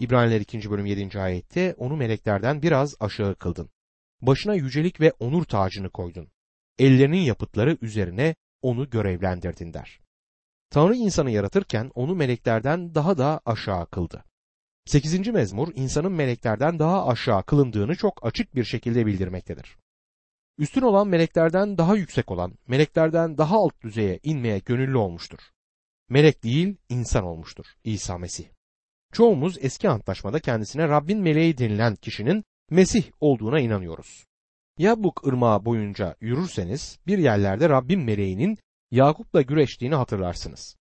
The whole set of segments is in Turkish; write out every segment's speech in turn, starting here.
İbraniler 2. bölüm 7. ayette onu meleklerden biraz aşağı kıldın. Başına yücelik ve onur tacını koydun. Ellerinin yapıtları üzerine onu görevlendirdin der. Tanrı insanı yaratırken onu meleklerden daha da aşağı kıldı. 8. mezmur insanın meleklerden daha aşağı kılındığını çok açık bir şekilde bildirmektedir. Üstün olan meleklerden daha yüksek olan, meleklerden daha alt düzeye inmeye gönüllü olmuştur. Melek değil, insan olmuştur İsa Mesih. Çoğumuz eski antlaşmada kendisine Rabbin meleği denilen kişinin Mesih olduğuna inanıyoruz. Yabuk ırmağı boyunca yürürseniz bir yerlerde Rabbin meleğinin Yakup'la güreştiğini hatırlarsınız.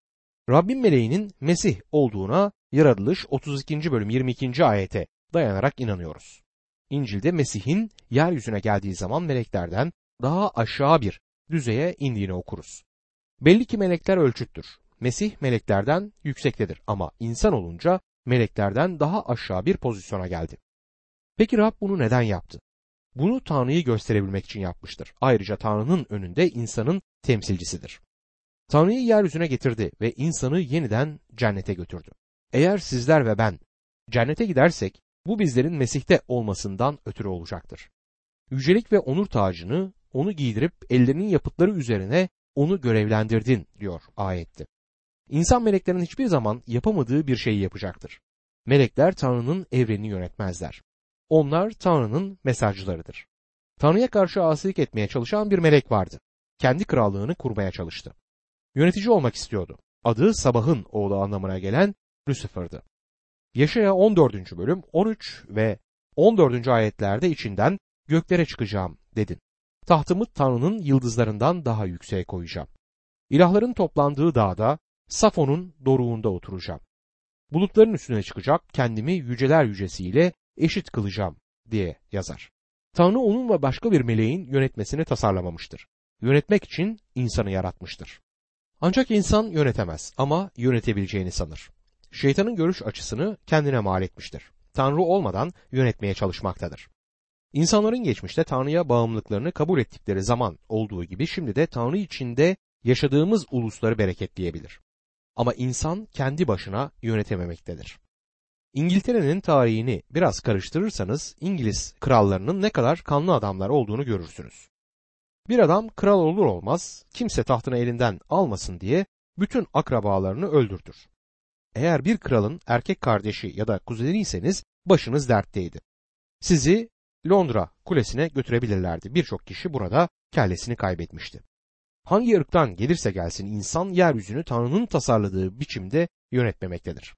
Rabbin meleğinin Mesih olduğuna Yaratılış 32. bölüm 22. ayete dayanarak inanıyoruz. İncil'de Mesih'in yeryüzüne geldiği zaman meleklerden daha aşağı bir düzeye indiğini okuruz. Belli ki melekler ölçüttür. Mesih meleklerden yüksektedir ama insan olunca meleklerden daha aşağı bir pozisyona geldi. Peki Rab bunu neden yaptı? Bunu Tanrı'yı gösterebilmek için yapmıştır. Ayrıca Tanrı'nın önünde insanın temsilcisidir. Tanrı'yı yeryüzüne getirdi ve insanı yeniden cennete götürdü. Eğer sizler ve ben cennete gidersek bu bizlerin Mesih'te olmasından ötürü olacaktır. Yücelik ve onur tacını onu giydirip ellerinin yapıtları üzerine onu görevlendirdin diyor ayette. İnsan meleklerin hiçbir zaman yapamadığı bir şeyi yapacaktır. Melekler Tanrı'nın evrenini yönetmezler. Onlar Tanrı'nın mesajcılarıdır. Tanrı'ya karşı asilik etmeye çalışan bir melek vardı. Kendi krallığını kurmaya çalıştı. Yönetici olmak istiyordu. Adı sabahın oğlu anlamına gelen Lucifer'dı. Yaşaya 14. bölüm 13 ve 14. ayetlerde içinden göklere çıkacağım dedin. Tahtımı Tanrı'nın yıldızlarından daha yükseğe koyacağım. İlahların toplandığı dağda Safon'un doruğunda oturacağım. Bulutların üstüne çıkacak kendimi yüceler yücesiyle eşit kılacağım diye yazar. Tanrı onun ve başka bir meleğin yönetmesini tasarlamamıştır. Yönetmek için insanı yaratmıştır. Ancak insan yönetemez ama yönetebileceğini sanır. Şeytanın görüş açısını kendine mal etmiştir. Tanrı olmadan yönetmeye çalışmaktadır. İnsanların geçmişte Tanrı'ya bağımlılıklarını kabul ettikleri zaman olduğu gibi şimdi de Tanrı içinde yaşadığımız ulusları bereketleyebilir. Ama insan kendi başına yönetememektedir. İngiltere'nin tarihini biraz karıştırırsanız İngiliz krallarının ne kadar kanlı adamlar olduğunu görürsünüz. Bir adam kral olur olmaz kimse tahtını elinden almasın diye bütün akrabalarını öldürtür. Eğer bir kralın erkek kardeşi ya da kuzeniyseniz başınız dertteydi. Sizi Londra kulesine götürebilirlerdi. Birçok kişi burada kellesini kaybetmişti. Hangi ırktan gelirse gelsin insan yeryüzünü Tanrı'nın tasarladığı biçimde yönetmemektedir.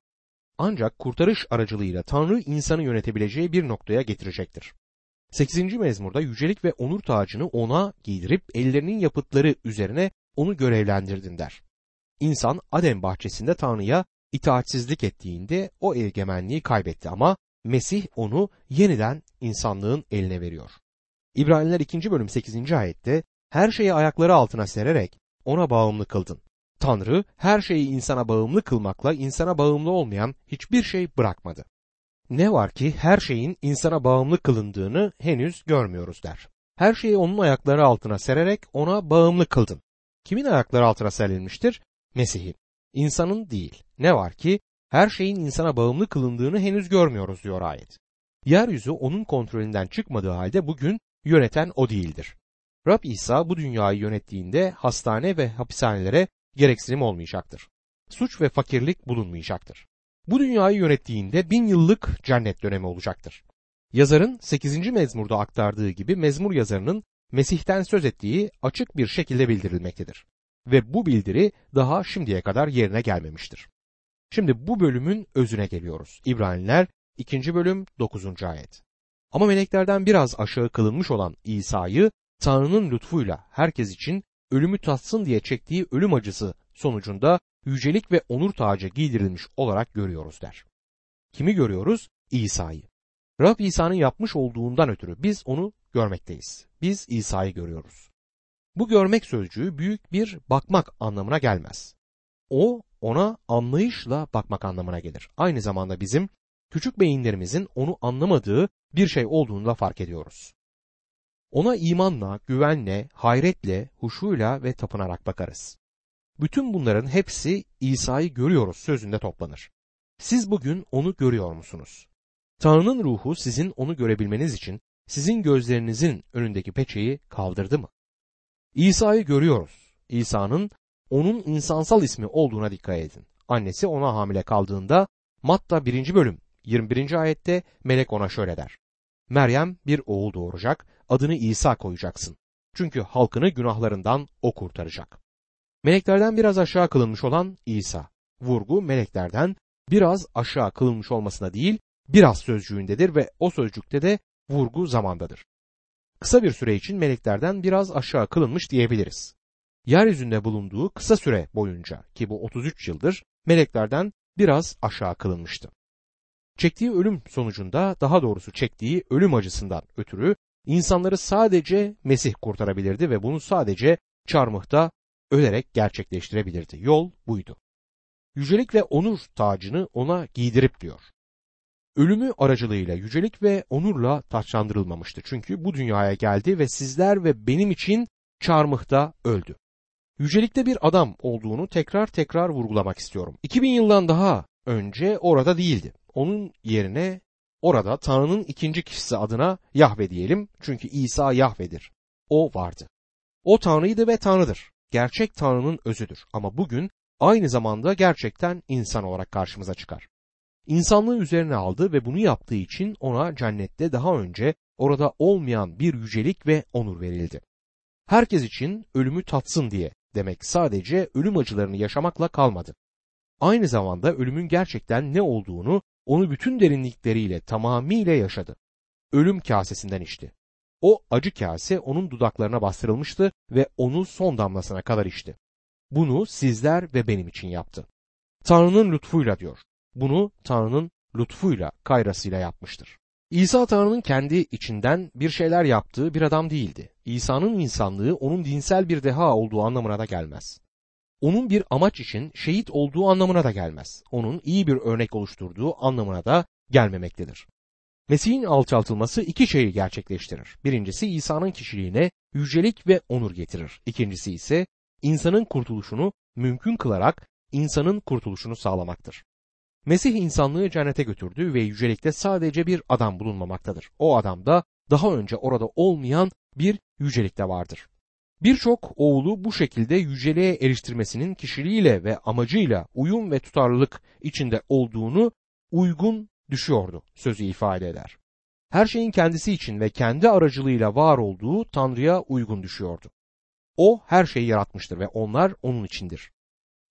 Ancak kurtarış aracılığıyla Tanrı insanı yönetebileceği bir noktaya getirecektir. 8. mezmurda yücelik ve onur tacını ona giydirip ellerinin yapıtları üzerine onu görevlendirdin der. İnsan Adem bahçesinde Tanrı'ya itaatsizlik ettiğinde o egemenliği kaybetti ama Mesih onu yeniden insanlığın eline veriyor. İbraniler 2. bölüm 8. ayette her şeyi ayakları altına sererek ona bağımlı kıldın. Tanrı her şeyi insana bağımlı kılmakla insana bağımlı olmayan hiçbir şey bırakmadı. Ne var ki her şeyin insana bağımlı kılındığını henüz görmüyoruz der. Her şeyi onun ayakları altına sererek ona bağımlı kıldın. Kimin ayakları altına serilmiştir? Mesih'in. İnsanın değil. Ne var ki her şeyin insana bağımlı kılındığını henüz görmüyoruz diyor ayet. Yeryüzü onun kontrolünden çıkmadığı halde bugün yöneten o değildir. Rab İsa bu dünyayı yönettiğinde hastane ve hapishanelere gereksinim olmayacaktır. Suç ve fakirlik bulunmayacaktır. Bu dünyayı yönettiğinde bin yıllık cennet dönemi olacaktır. Yazarın 8. mezmurda aktardığı gibi mezmur yazarının Mesih'ten söz ettiği açık bir şekilde bildirilmektedir. Ve bu bildiri daha şimdiye kadar yerine gelmemiştir. Şimdi bu bölümün özüne geliyoruz. İbraniler 2. bölüm 9. ayet. Ama meleklerden biraz aşağı kılınmış olan İsa'yı Tanrı'nın lütfuyla herkes için ölümü tatsın diye çektiği ölüm acısı sonucunda yücelik ve onur tacı giydirilmiş olarak görüyoruz der. Kimi görüyoruz? İsa'yı. Rab İsa'nın yapmış olduğundan ötürü biz onu görmekteyiz. Biz İsa'yı görüyoruz. Bu görmek sözcüğü büyük bir bakmak anlamına gelmez. O ona anlayışla bakmak anlamına gelir. Aynı zamanda bizim küçük beyinlerimizin onu anlamadığı bir şey olduğunu da fark ediyoruz. Ona imanla, güvenle, hayretle, huşuyla ve tapınarak bakarız. Bütün bunların hepsi İsa'yı görüyoruz sözünde toplanır. Siz bugün onu görüyor musunuz? Tanrı'nın ruhu sizin onu görebilmeniz için sizin gözlerinizin önündeki peçeyi kaldırdı mı? İsa'yı görüyoruz. İsa'nın onun insansal ismi olduğuna dikkat edin. Annesi ona hamile kaldığında Matta 1. bölüm 21. ayette melek ona şöyle der. Meryem bir oğul doğuracak, adını İsa koyacaksın. Çünkü halkını günahlarından o kurtaracak. Meleklerden biraz aşağı kılınmış olan İsa. Vurgu meleklerden biraz aşağı kılınmış olmasına değil, biraz sözcüğündedir ve o sözcükte de vurgu zamandadır. Kısa bir süre için meleklerden biraz aşağı kılınmış diyebiliriz. Yeryüzünde bulunduğu kısa süre boyunca ki bu 33 yıldır meleklerden biraz aşağı kılınmıştı. Çektiği ölüm sonucunda daha doğrusu çektiği ölüm acısından ötürü insanları sadece Mesih kurtarabilirdi ve bunu sadece çarmıhta ölerek gerçekleştirebilirdi. Yol buydu. Yücelik ve onur tacını ona giydirip diyor. Ölümü aracılığıyla yücelik ve onurla taçlandırılmamıştı. Çünkü bu dünyaya geldi ve sizler ve benim için çarmıhta öldü. Yücelikte bir adam olduğunu tekrar tekrar vurgulamak istiyorum. 2000 yıldan daha önce orada değildi. Onun yerine orada Tanrı'nın ikinci kişisi adına Yahve diyelim. Çünkü İsa Yahve'dir. O vardı. O Tanrı'ydı ve Tanrı'dır. Gerçek Tanrı'nın özüdür. Ama bugün aynı zamanda gerçekten insan olarak karşımıza çıkar. İnsanlığı üzerine aldı ve bunu yaptığı için ona cennette daha önce orada olmayan bir yücelik ve onur verildi. Herkes için ölümü tatsın diye demek sadece ölüm acılarını yaşamakla kalmadı. Aynı zamanda ölümün gerçekten ne olduğunu onu bütün derinlikleriyle tamamıyla yaşadı. Ölüm kasesinden içti. O acı kase onun dudaklarına bastırılmıştı ve onu son damlasına kadar içti. Bunu sizler ve benim için yaptı. Tanrı'nın lütfuyla diyor. Bunu Tanrı'nın lütfuyla, kayrasıyla yapmıştır. İsa Tanrı'nın kendi içinden bir şeyler yaptığı bir adam değildi. İsa'nın insanlığı onun dinsel bir deha olduğu anlamına da gelmez. Onun bir amaç için şehit olduğu anlamına da gelmez. Onun iyi bir örnek oluşturduğu anlamına da gelmemektedir. Mesih'in alçaltılması iki şeyi gerçekleştirir. Birincisi İsa'nın kişiliğine yücelik ve onur getirir. İkincisi ise insanın kurtuluşunu mümkün kılarak insanın kurtuluşunu sağlamaktır. Mesih insanlığı cennete götürdü ve yücelikte sadece bir adam bulunmamaktadır. O adam da daha önce orada olmayan bir yücelikte vardır. Birçok oğlu bu şekilde yüceliğe eriştirmesinin kişiliğiyle ve amacıyla uyum ve tutarlılık içinde olduğunu uygun düşüyordu sözü ifade eder. Her şeyin kendisi için ve kendi aracılığıyla var olduğu Tanrı'ya uygun düşüyordu. O her şeyi yaratmıştır ve onlar onun içindir.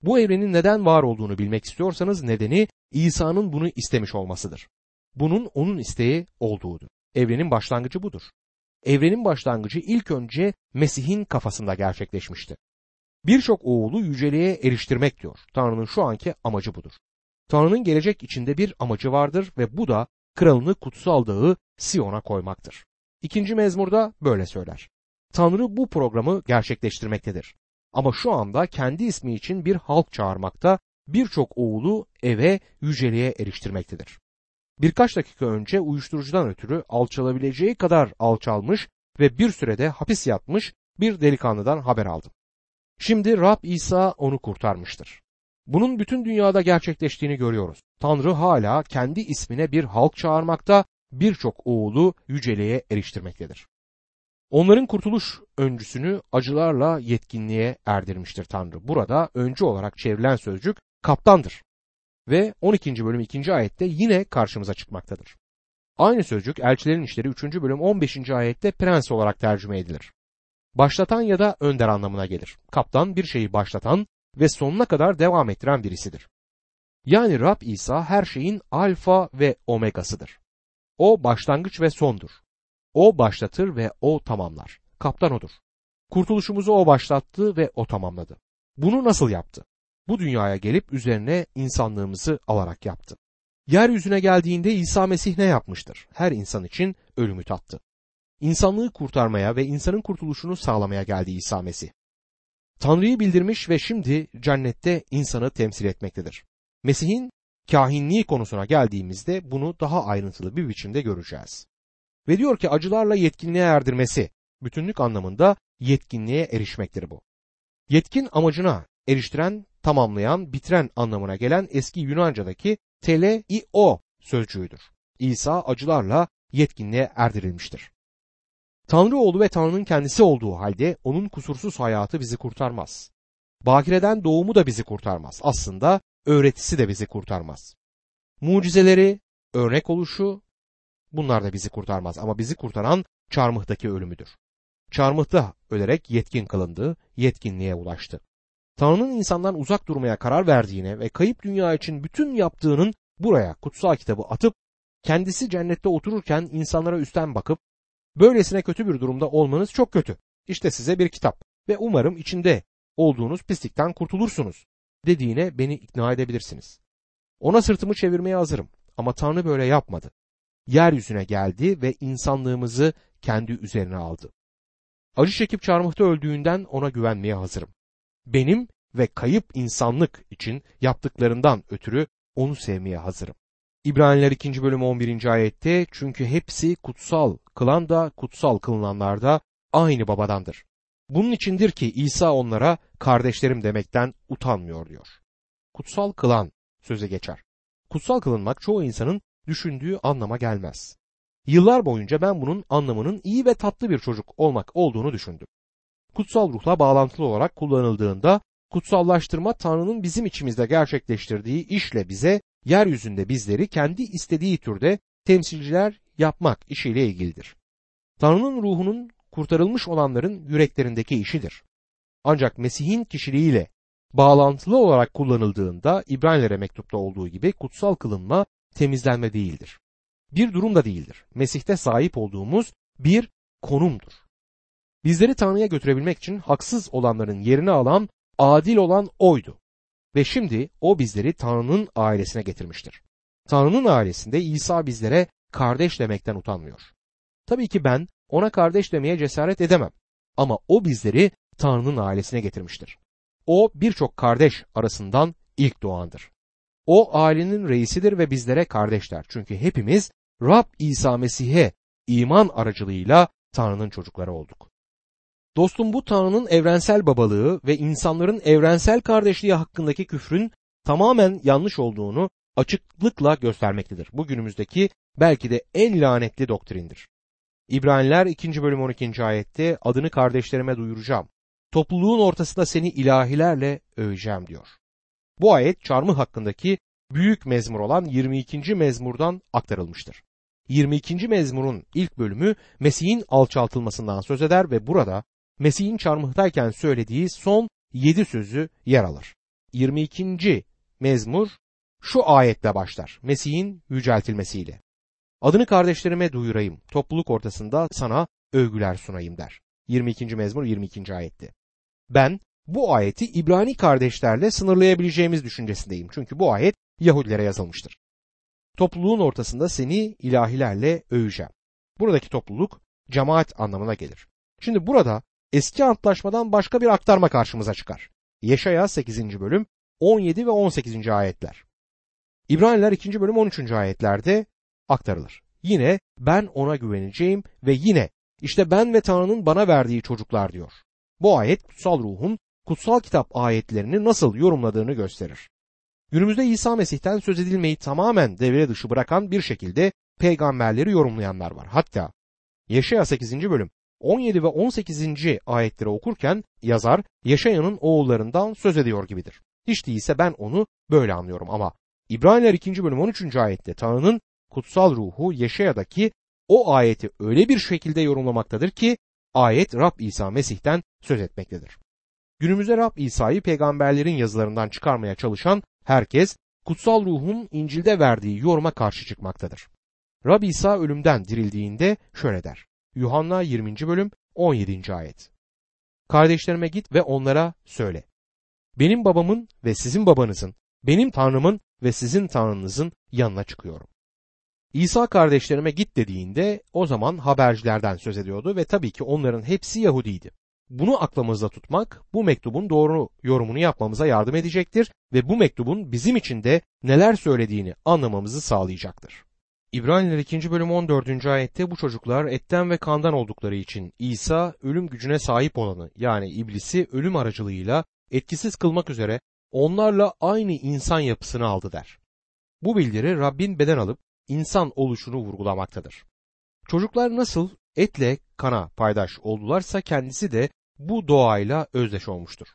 Bu evrenin neden var olduğunu bilmek istiyorsanız nedeni İsa'nın bunu istemiş olmasıdır. Bunun onun isteği olduğudur. Evrenin başlangıcı budur. Evrenin başlangıcı ilk önce Mesih'in kafasında gerçekleşmişti. Birçok oğulu yüceliğe eriştirmek diyor. Tanrı'nın şu anki amacı budur. Tanrı'nın gelecek içinde bir amacı vardır ve bu da kralını kutsal dağı Siyon'a koymaktır. İkinci mezmurda böyle söyler. Tanrı bu programı gerçekleştirmektedir. Ama şu anda kendi ismi için bir halk çağırmakta, birçok oğulu eve yüceliğe eriştirmektedir. Birkaç dakika önce uyuşturucudan ötürü alçalabileceği kadar alçalmış ve bir sürede hapis yatmış bir delikanlıdan haber aldım. Şimdi Rab İsa onu kurtarmıştır. Bunun bütün dünyada gerçekleştiğini görüyoruz. Tanrı hala kendi ismine bir halk çağırmakta, birçok oğulu yüceliğe eriştirmektedir. Onların kurtuluş öncüsünü acılarla yetkinliğe erdirmiştir Tanrı. Burada öncü olarak çevrilen sözcük kaptandır. Ve 12. bölüm 2. ayette yine karşımıza çıkmaktadır. Aynı sözcük Elçilerin İşleri 3. bölüm 15. ayette prens olarak tercüme edilir. Başlatan ya da önder anlamına gelir. Kaptan bir şeyi başlatan ve sonuna kadar devam ettiren birisidir. Yani Rab İsa her şeyin alfa ve omegasıdır. O başlangıç ve sondur. O başlatır ve o tamamlar. Kaptan odur. Kurtuluşumuzu o başlattı ve o tamamladı. Bunu nasıl yaptı? Bu dünyaya gelip üzerine insanlığımızı alarak yaptı. Yeryüzüne geldiğinde İsa Mesih ne yapmıştır? Her insan için ölümü tattı. İnsanlığı kurtarmaya ve insanın kurtuluşunu sağlamaya geldi İsa Mesih. Tanrı'yı bildirmiş ve şimdi cennette insanı temsil etmektedir. Mesih'in kahinliği konusuna geldiğimizde bunu daha ayrıntılı bir biçimde göreceğiz. Ve diyor ki acılarla yetkinliğe erdirmesi, bütünlük anlamında yetkinliğe erişmektir bu. Yetkin amacına eriştiren, tamamlayan, bitiren anlamına gelen eski Yunanca'daki tele i o sözcüğüdür. İsa acılarla yetkinliğe erdirilmiştir. Tanrı oğlu ve Tanrı'nın kendisi olduğu halde onun kusursuz hayatı bizi kurtarmaz. Bakireden doğumu da bizi kurtarmaz. Aslında öğretisi de bizi kurtarmaz. Mucizeleri, örnek oluşu bunlar da bizi kurtarmaz ama bizi kurtaran çarmıhtaki ölümüdür. Çarmıhta ölerek yetkin kılındı, yetkinliğe ulaştı. Tanrı'nın insandan uzak durmaya karar verdiğine ve kayıp dünya için bütün yaptığının buraya kutsal kitabı atıp kendisi cennette otururken insanlara üstten bakıp böylesine kötü bir durumda olmanız çok kötü. İşte size bir kitap ve umarım içinde olduğunuz pislikten kurtulursunuz dediğine beni ikna edebilirsiniz. Ona sırtımı çevirmeye hazırım ama Tanrı böyle yapmadı. Yeryüzüne geldi ve insanlığımızı kendi üzerine aldı. Acı çekip çarmıhta öldüğünden ona güvenmeye hazırım. Benim ve kayıp insanlık için yaptıklarından ötürü onu sevmeye hazırım. İbraniler 2. bölüm 11. ayette çünkü hepsi kutsal kılan da kutsal kılınanlar da aynı babadandır. Bunun içindir ki İsa onlara kardeşlerim demekten utanmıyor diyor. Kutsal kılan söze geçer. Kutsal kılınmak çoğu insanın düşündüğü anlama gelmez. Yıllar boyunca ben bunun anlamının iyi ve tatlı bir çocuk olmak olduğunu düşündüm. Kutsal ruhla bağlantılı olarak kullanıldığında kutsallaştırma Tanrı'nın bizim içimizde gerçekleştirdiği işle bize yeryüzünde bizleri kendi istediği türde temsilciler yapmak işiyle ilgilidir. Tanrı'nın ruhunun kurtarılmış olanların yüreklerindeki işidir. Ancak Mesih'in kişiliğiyle bağlantılı olarak kullanıldığında İbranilere mektupta olduğu gibi kutsal kılınma temizlenme değildir. Bir durum da değildir. Mesih'te sahip olduğumuz bir konumdur. Bizleri Tanrı'ya götürebilmek için haksız olanların yerini alan adil olan oydu. Ve şimdi o bizleri Tanrı'nın ailesine getirmiştir. Tanrı'nın ailesinde İsa bizlere kardeş demekten utanmıyor. Tabii ki ben ona kardeş demeye cesaret edemem. Ama o bizleri Tanrı'nın ailesine getirmiştir. O birçok kardeş arasından ilk doğandır. O ailenin reisidir ve bizlere kardeşler. Çünkü hepimiz Rab İsa Mesih'e iman aracılığıyla Tanrı'nın çocukları olduk. Dostum bu Tanrı'nın evrensel babalığı ve insanların evrensel kardeşliği hakkındaki küfrün tamamen yanlış olduğunu açıklıkla göstermektedir. Bugünümüzdeki belki de en lanetli doktrindir. İbraniler 2. bölüm 12. ayette adını kardeşlerime duyuracağım. Topluluğun ortasında seni ilahilerle öveceğim diyor. Bu ayet çarmıh hakkındaki büyük mezmur olan 22. mezmurdan aktarılmıştır. 22. mezmurun ilk bölümü Mesih'in alçaltılmasından söz eder ve burada Mesih'in çarmıhtayken söylediği son 7 sözü yer alır. 22. mezmur şu ayetle başlar. Mesih'in yüceltilmesiyle. Adını kardeşlerime duyurayım. Topluluk ortasında sana övgüler sunayım der. 22. mezmur 22. ayetti. Ben bu ayeti İbrani kardeşlerle sınırlayabileceğimiz düşüncesindeyim. Çünkü bu ayet Yahudilere yazılmıştır. Topluluğun ortasında seni ilahilerle öveceğim. Buradaki topluluk cemaat anlamına gelir. Şimdi burada eski antlaşmadan başka bir aktarma karşımıza çıkar. Yeşaya 8. bölüm 17 ve 18. ayetler. İbraniler 2. bölüm 13. ayetlerde aktarılır. Yine ben ona güveneceğim ve yine işte ben ve Tanrı'nın bana verdiği çocuklar diyor. Bu ayet kutsal ruhun kutsal kitap ayetlerini nasıl yorumladığını gösterir. Günümüzde İsa Mesih'ten söz edilmeyi tamamen devre dışı bırakan bir şekilde peygamberleri yorumlayanlar var. Hatta Yeşaya 8. bölüm 17 ve 18. ayetleri okurken yazar Yaşaya'nın oğullarından söz ediyor gibidir. Hiç değilse ben onu böyle anlıyorum ama İbraniler 2. bölüm 13. ayette Tanrı'nın kutsal ruhu Yeşaya'daki o ayeti öyle bir şekilde yorumlamaktadır ki ayet Rab İsa Mesih'ten söz etmektedir. Günümüzde Rab İsa'yı peygamberlerin yazılarından çıkarmaya çalışan herkes kutsal ruhun İncil'de verdiği yoruma karşı çıkmaktadır. Rab İsa ölümden dirildiğinde şöyle der. Yuhanna 20. bölüm 17. ayet. Kardeşlerime git ve onlara söyle. Benim babamın ve sizin babanızın, benim tanrımın ve sizin tanrınızın yanına çıkıyorum. İsa kardeşlerime git dediğinde o zaman habercilerden söz ediyordu ve tabii ki onların hepsi Yahudiydi. Bunu aklımızda tutmak bu mektubun doğru yorumunu yapmamıza yardım edecektir ve bu mektubun bizim için de neler söylediğini anlamamızı sağlayacaktır. İbraniler 2. bölüm 14. ayette bu çocuklar etten ve kandan oldukları için İsa ölüm gücüne sahip olanı yani iblisi ölüm aracılığıyla etkisiz kılmak üzere onlarla aynı insan yapısını aldı der. Bu bildiri Rabbin beden alıp insan oluşunu vurgulamaktadır. Çocuklar nasıl etle kana paydaş oldularsa kendisi de bu doğayla özdeş olmuştur.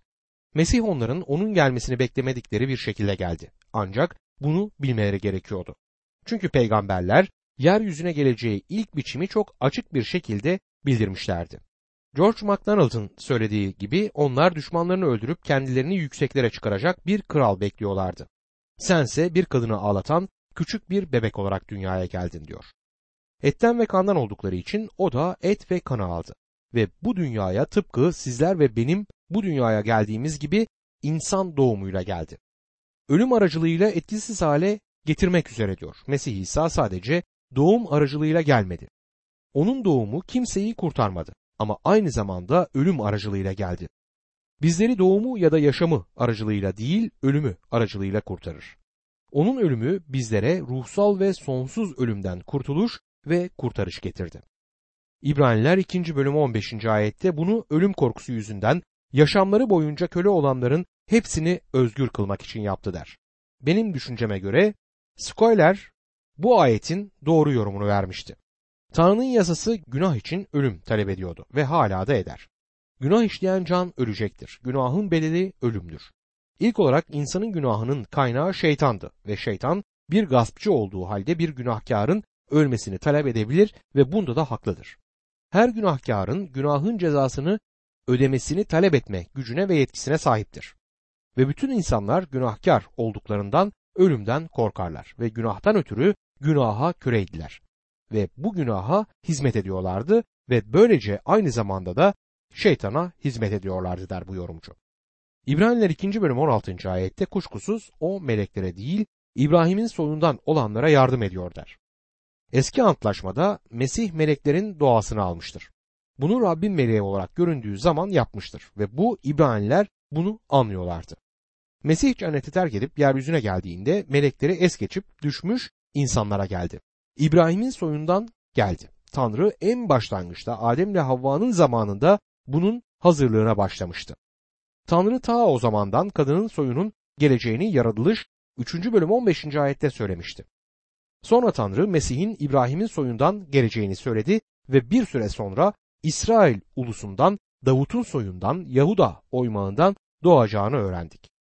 Mesih onların onun gelmesini beklemedikleri bir şekilde geldi. Ancak bunu bilmeleri gerekiyordu. Çünkü peygamberler yeryüzüne geleceği ilk biçimi çok açık bir şekilde bildirmişlerdi. George MacDonald'ın söylediği gibi onlar düşmanlarını öldürüp kendilerini yükseklere çıkaracak bir kral bekliyorlardı. Sense bir kadını ağlatan küçük bir bebek olarak dünyaya geldin diyor. Etten ve kandan oldukları için o da et ve kanı aldı. Ve bu dünyaya tıpkı sizler ve benim bu dünyaya geldiğimiz gibi insan doğumuyla geldi. Ölüm aracılığıyla etkisiz hale getirmek üzere diyor. Mesih İsa sadece doğum aracılığıyla gelmedi. Onun doğumu kimseyi kurtarmadı ama aynı zamanda ölüm aracılığıyla geldi. Bizleri doğumu ya da yaşamı aracılığıyla değil, ölümü aracılığıyla kurtarır. Onun ölümü bizlere ruhsal ve sonsuz ölümden kurtuluş ve kurtarış getirdi. İbraniler 2. bölüm 15. ayette bunu ölüm korkusu yüzünden yaşamları boyunca köle olanların hepsini özgür kılmak için yaptı der. Benim düşünceme göre Skoyler bu ayetin doğru yorumunu vermişti. Tanrı'nın yasası günah için ölüm talep ediyordu ve hala da eder. Günah işleyen can ölecektir. Günahın bedeli ölümdür. İlk olarak insanın günahının kaynağı şeytandı ve şeytan bir gaspçı olduğu halde bir günahkarın ölmesini talep edebilir ve bunda da haklıdır. Her günahkarın günahın cezasını ödemesini talep etme gücüne ve yetkisine sahiptir. Ve bütün insanlar günahkar olduklarından ölümden korkarlar ve günahtan ötürü günaha küreydiler. Ve bu günaha hizmet ediyorlardı ve böylece aynı zamanda da şeytana hizmet ediyorlardı der bu yorumcu. İbraniler 2. bölüm 16. ayette kuşkusuz o meleklere değil İbrahim'in soyundan olanlara yardım ediyor der. Eski antlaşmada Mesih meleklerin doğasını almıştır. Bunu Rabbin meleği olarak göründüğü zaman yapmıştır ve bu İbraniler bunu anlıyorlardı. Mesih cenneti terk edip yeryüzüne geldiğinde melekleri es geçip düşmüş insanlara geldi. İbrahim'in soyundan geldi. Tanrı en başlangıçta Adem ile Havva'nın zamanında bunun hazırlığına başlamıştı. Tanrı ta o zamandan kadının soyunun geleceğini yaratılış 3. bölüm 15. ayette söylemişti. Sonra Tanrı Mesih'in İbrahim'in soyundan geleceğini söyledi ve bir süre sonra İsrail ulusundan Davut'un soyundan Yahuda oymağından doğacağını öğrendik.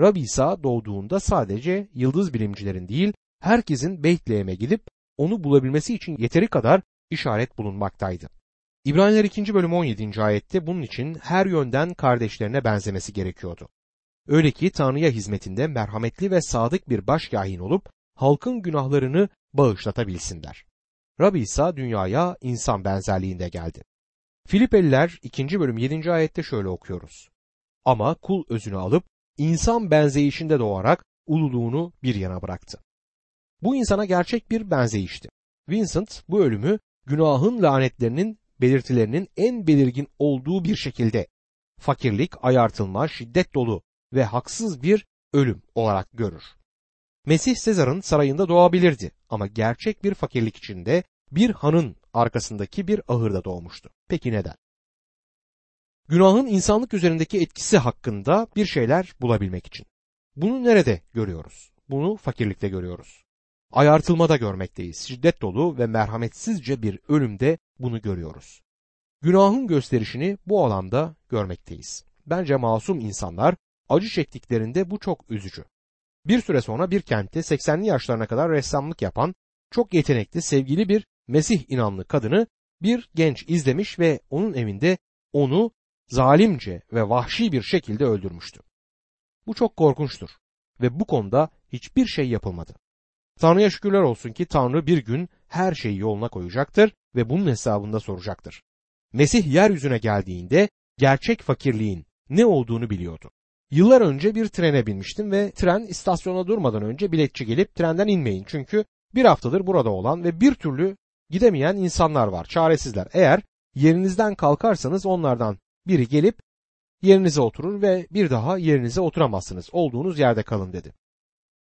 Rabbi İsa doğduğunda sadece yıldız bilimcilerin değil herkesin Beytlehem'e gidip onu bulabilmesi için yeteri kadar işaret bulunmaktaydı. İbraniler 2. bölüm 17. ayette bunun için her yönden kardeşlerine benzemesi gerekiyordu. Öyle ki Tanrı'ya hizmetinde merhametli ve sadık bir başkahin olup halkın günahlarını bağışlatabilsinler. Rabbi İsa dünyaya insan benzerliğinde geldi. Filipeliler 2. bölüm 7. ayette şöyle okuyoruz. Ama kul özünü alıp insan benzeyişinde doğarak ululuğunu bir yana bıraktı. Bu insana gerçek bir benzeyişti. Vincent bu ölümü günahın lanetlerinin belirtilerinin en belirgin olduğu bir şekilde fakirlik, ayartılma, şiddet dolu ve haksız bir ölüm olarak görür. Mesih Sezar'ın sarayında doğabilirdi ama gerçek bir fakirlik içinde bir hanın arkasındaki bir ahırda doğmuştu. Peki neden? Günahın insanlık üzerindeki etkisi hakkında bir şeyler bulabilmek için. Bunu nerede görüyoruz? Bunu fakirlikte görüyoruz. Ayartılmada görmekteyiz. Şiddet dolu ve merhametsizce bir ölümde bunu görüyoruz. Günahın gösterişini bu alanda görmekteyiz. Bence masum insanlar acı çektiklerinde bu çok üzücü. Bir süre sonra bir kentte 80'li yaşlarına kadar ressamlık yapan çok yetenekli sevgili bir Mesih inanlı kadını bir genç izlemiş ve onun evinde onu zalimce ve vahşi bir şekilde öldürmüştü. Bu çok korkunçtur ve bu konuda hiçbir şey yapılmadı. Tanrı'ya şükürler olsun ki Tanrı bir gün her şeyi yoluna koyacaktır ve bunun hesabında soracaktır. Mesih yeryüzüne geldiğinde gerçek fakirliğin ne olduğunu biliyordu. Yıllar önce bir trene binmiştim ve tren istasyona durmadan önce biletçi gelip trenden inmeyin çünkü bir haftadır burada olan ve bir türlü gidemeyen insanlar var, çaresizler. Eğer yerinizden kalkarsanız onlardan biri gelip yerinize oturur ve bir daha yerinize oturamazsınız. Olduğunuz yerde kalın dedi.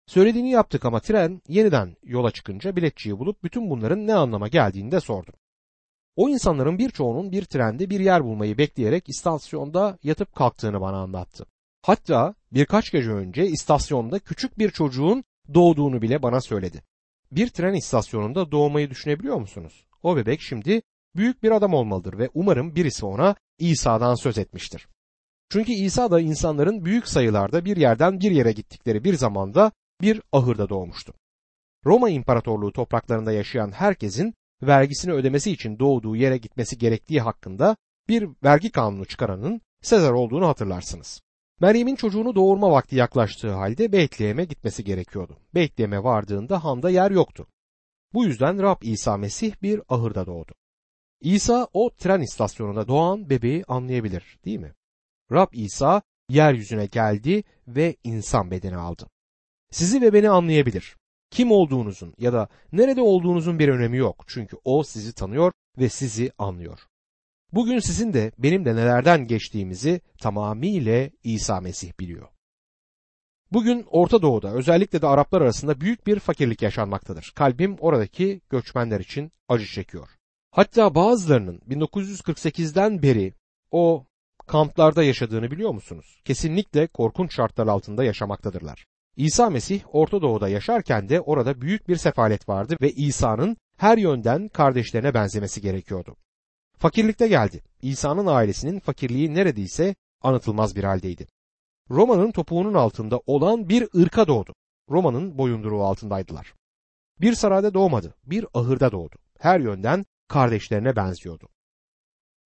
Söylediğini yaptık ama tren yeniden yola çıkınca biletçiyi bulup bütün bunların ne anlama geldiğini de sordum. O insanların birçoğunun bir trende bir yer bulmayı bekleyerek istasyonda yatıp kalktığını bana anlattı. Hatta birkaç gece önce istasyonda küçük bir çocuğun doğduğunu bile bana söyledi. Bir tren istasyonunda doğmayı düşünebiliyor musunuz? O bebek şimdi büyük bir adam olmalıdır ve umarım birisi ona İsa'dan söz etmiştir. Çünkü İsa da insanların büyük sayılarda bir yerden bir yere gittikleri bir zamanda bir ahırda doğmuştu. Roma İmparatorluğu topraklarında yaşayan herkesin vergisini ödemesi için doğduğu yere gitmesi gerektiği hakkında bir vergi kanunu çıkaranın Sezar olduğunu hatırlarsınız. Meryem'in çocuğunu doğurma vakti yaklaştığı halde Betlehem'e gitmesi gerekiyordu. Betlehem'e vardığında handa yer yoktu. Bu yüzden Rab İsa Mesih bir ahırda doğdu. İsa o tren istasyonunda doğan bebeği anlayabilir değil mi? Rab İsa yeryüzüne geldi ve insan bedeni aldı. Sizi ve beni anlayabilir. Kim olduğunuzun ya da nerede olduğunuzun bir önemi yok. Çünkü o sizi tanıyor ve sizi anlıyor. Bugün sizin de benim de nelerden geçtiğimizi tamamıyla İsa Mesih biliyor. Bugün Orta Doğu'da özellikle de Araplar arasında büyük bir fakirlik yaşanmaktadır. Kalbim oradaki göçmenler için acı çekiyor. Hatta bazılarının 1948'den beri o kamplarda yaşadığını biliyor musunuz? Kesinlikle korkunç şartlar altında yaşamaktadırlar. İsa Mesih Orta Doğu'da yaşarken de orada büyük bir sefalet vardı ve İsa'nın her yönden kardeşlerine benzemesi gerekiyordu. Fakirlikte geldi. İsa'nın ailesinin fakirliği neredeyse anlatılmaz bir haldeydi. Roma'nın topuğunun altında olan bir ırka doğdu. Roma'nın boyunduruğu altındaydılar. Bir sarayda doğmadı, bir ahırda doğdu. Her yönden kardeşlerine benziyordu.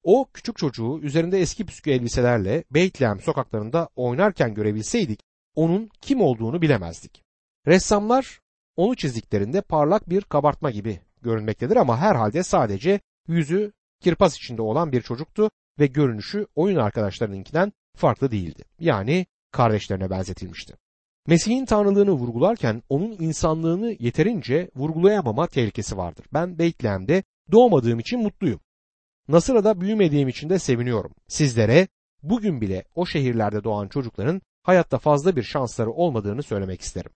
O küçük çocuğu üzerinde eski püskü elbiselerle Beytlehem sokaklarında oynarken görebilseydik onun kim olduğunu bilemezdik. Ressamlar onu çizdiklerinde parlak bir kabartma gibi görünmektedir ama herhalde sadece yüzü kirpas içinde olan bir çocuktu ve görünüşü oyun arkadaşlarınınkinden farklı değildi. Yani kardeşlerine benzetilmişti. Mesih'in tanrılığını vurgularken onun insanlığını yeterince vurgulayamama tehlikesi vardır. Ben Beytlehem'de doğmadığım için mutluyum. Nasıra'da büyümediğim için de seviniyorum. Sizlere bugün bile o şehirlerde doğan çocukların hayatta fazla bir şansları olmadığını söylemek isterim.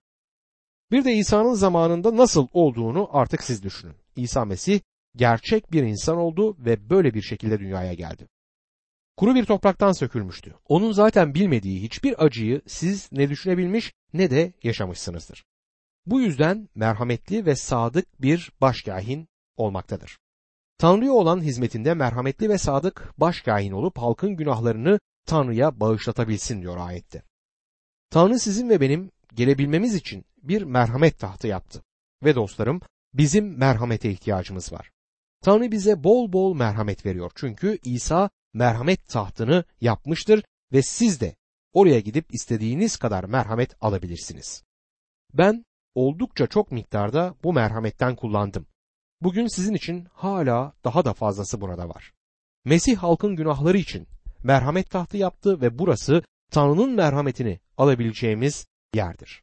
Bir de İsa'nın zamanında nasıl olduğunu artık siz düşünün. İsa Mesih gerçek bir insan oldu ve böyle bir şekilde dünyaya geldi. Kuru bir topraktan sökülmüştü. Onun zaten bilmediği hiçbir acıyı siz ne düşünebilmiş ne de yaşamışsınızdır. Bu yüzden merhametli ve sadık bir başkahin olmaktadır. Tanrı'ya olan hizmetinde merhametli ve sadık başkahin olup halkın günahlarını Tanrı'ya bağışlatabilsin diyor ayette. Tanrı sizin ve benim gelebilmemiz için bir merhamet tahtı yaptı. Ve dostlarım bizim merhamete ihtiyacımız var. Tanrı bize bol bol merhamet veriyor. Çünkü İsa merhamet tahtını yapmıştır ve siz de oraya gidip istediğiniz kadar merhamet alabilirsiniz. Ben oldukça çok miktarda bu merhametten kullandım. Bugün sizin için hala daha da fazlası burada var. Mesih halkın günahları için merhamet tahtı yaptı ve burası Tanrı'nın merhametini alabileceğimiz yerdir.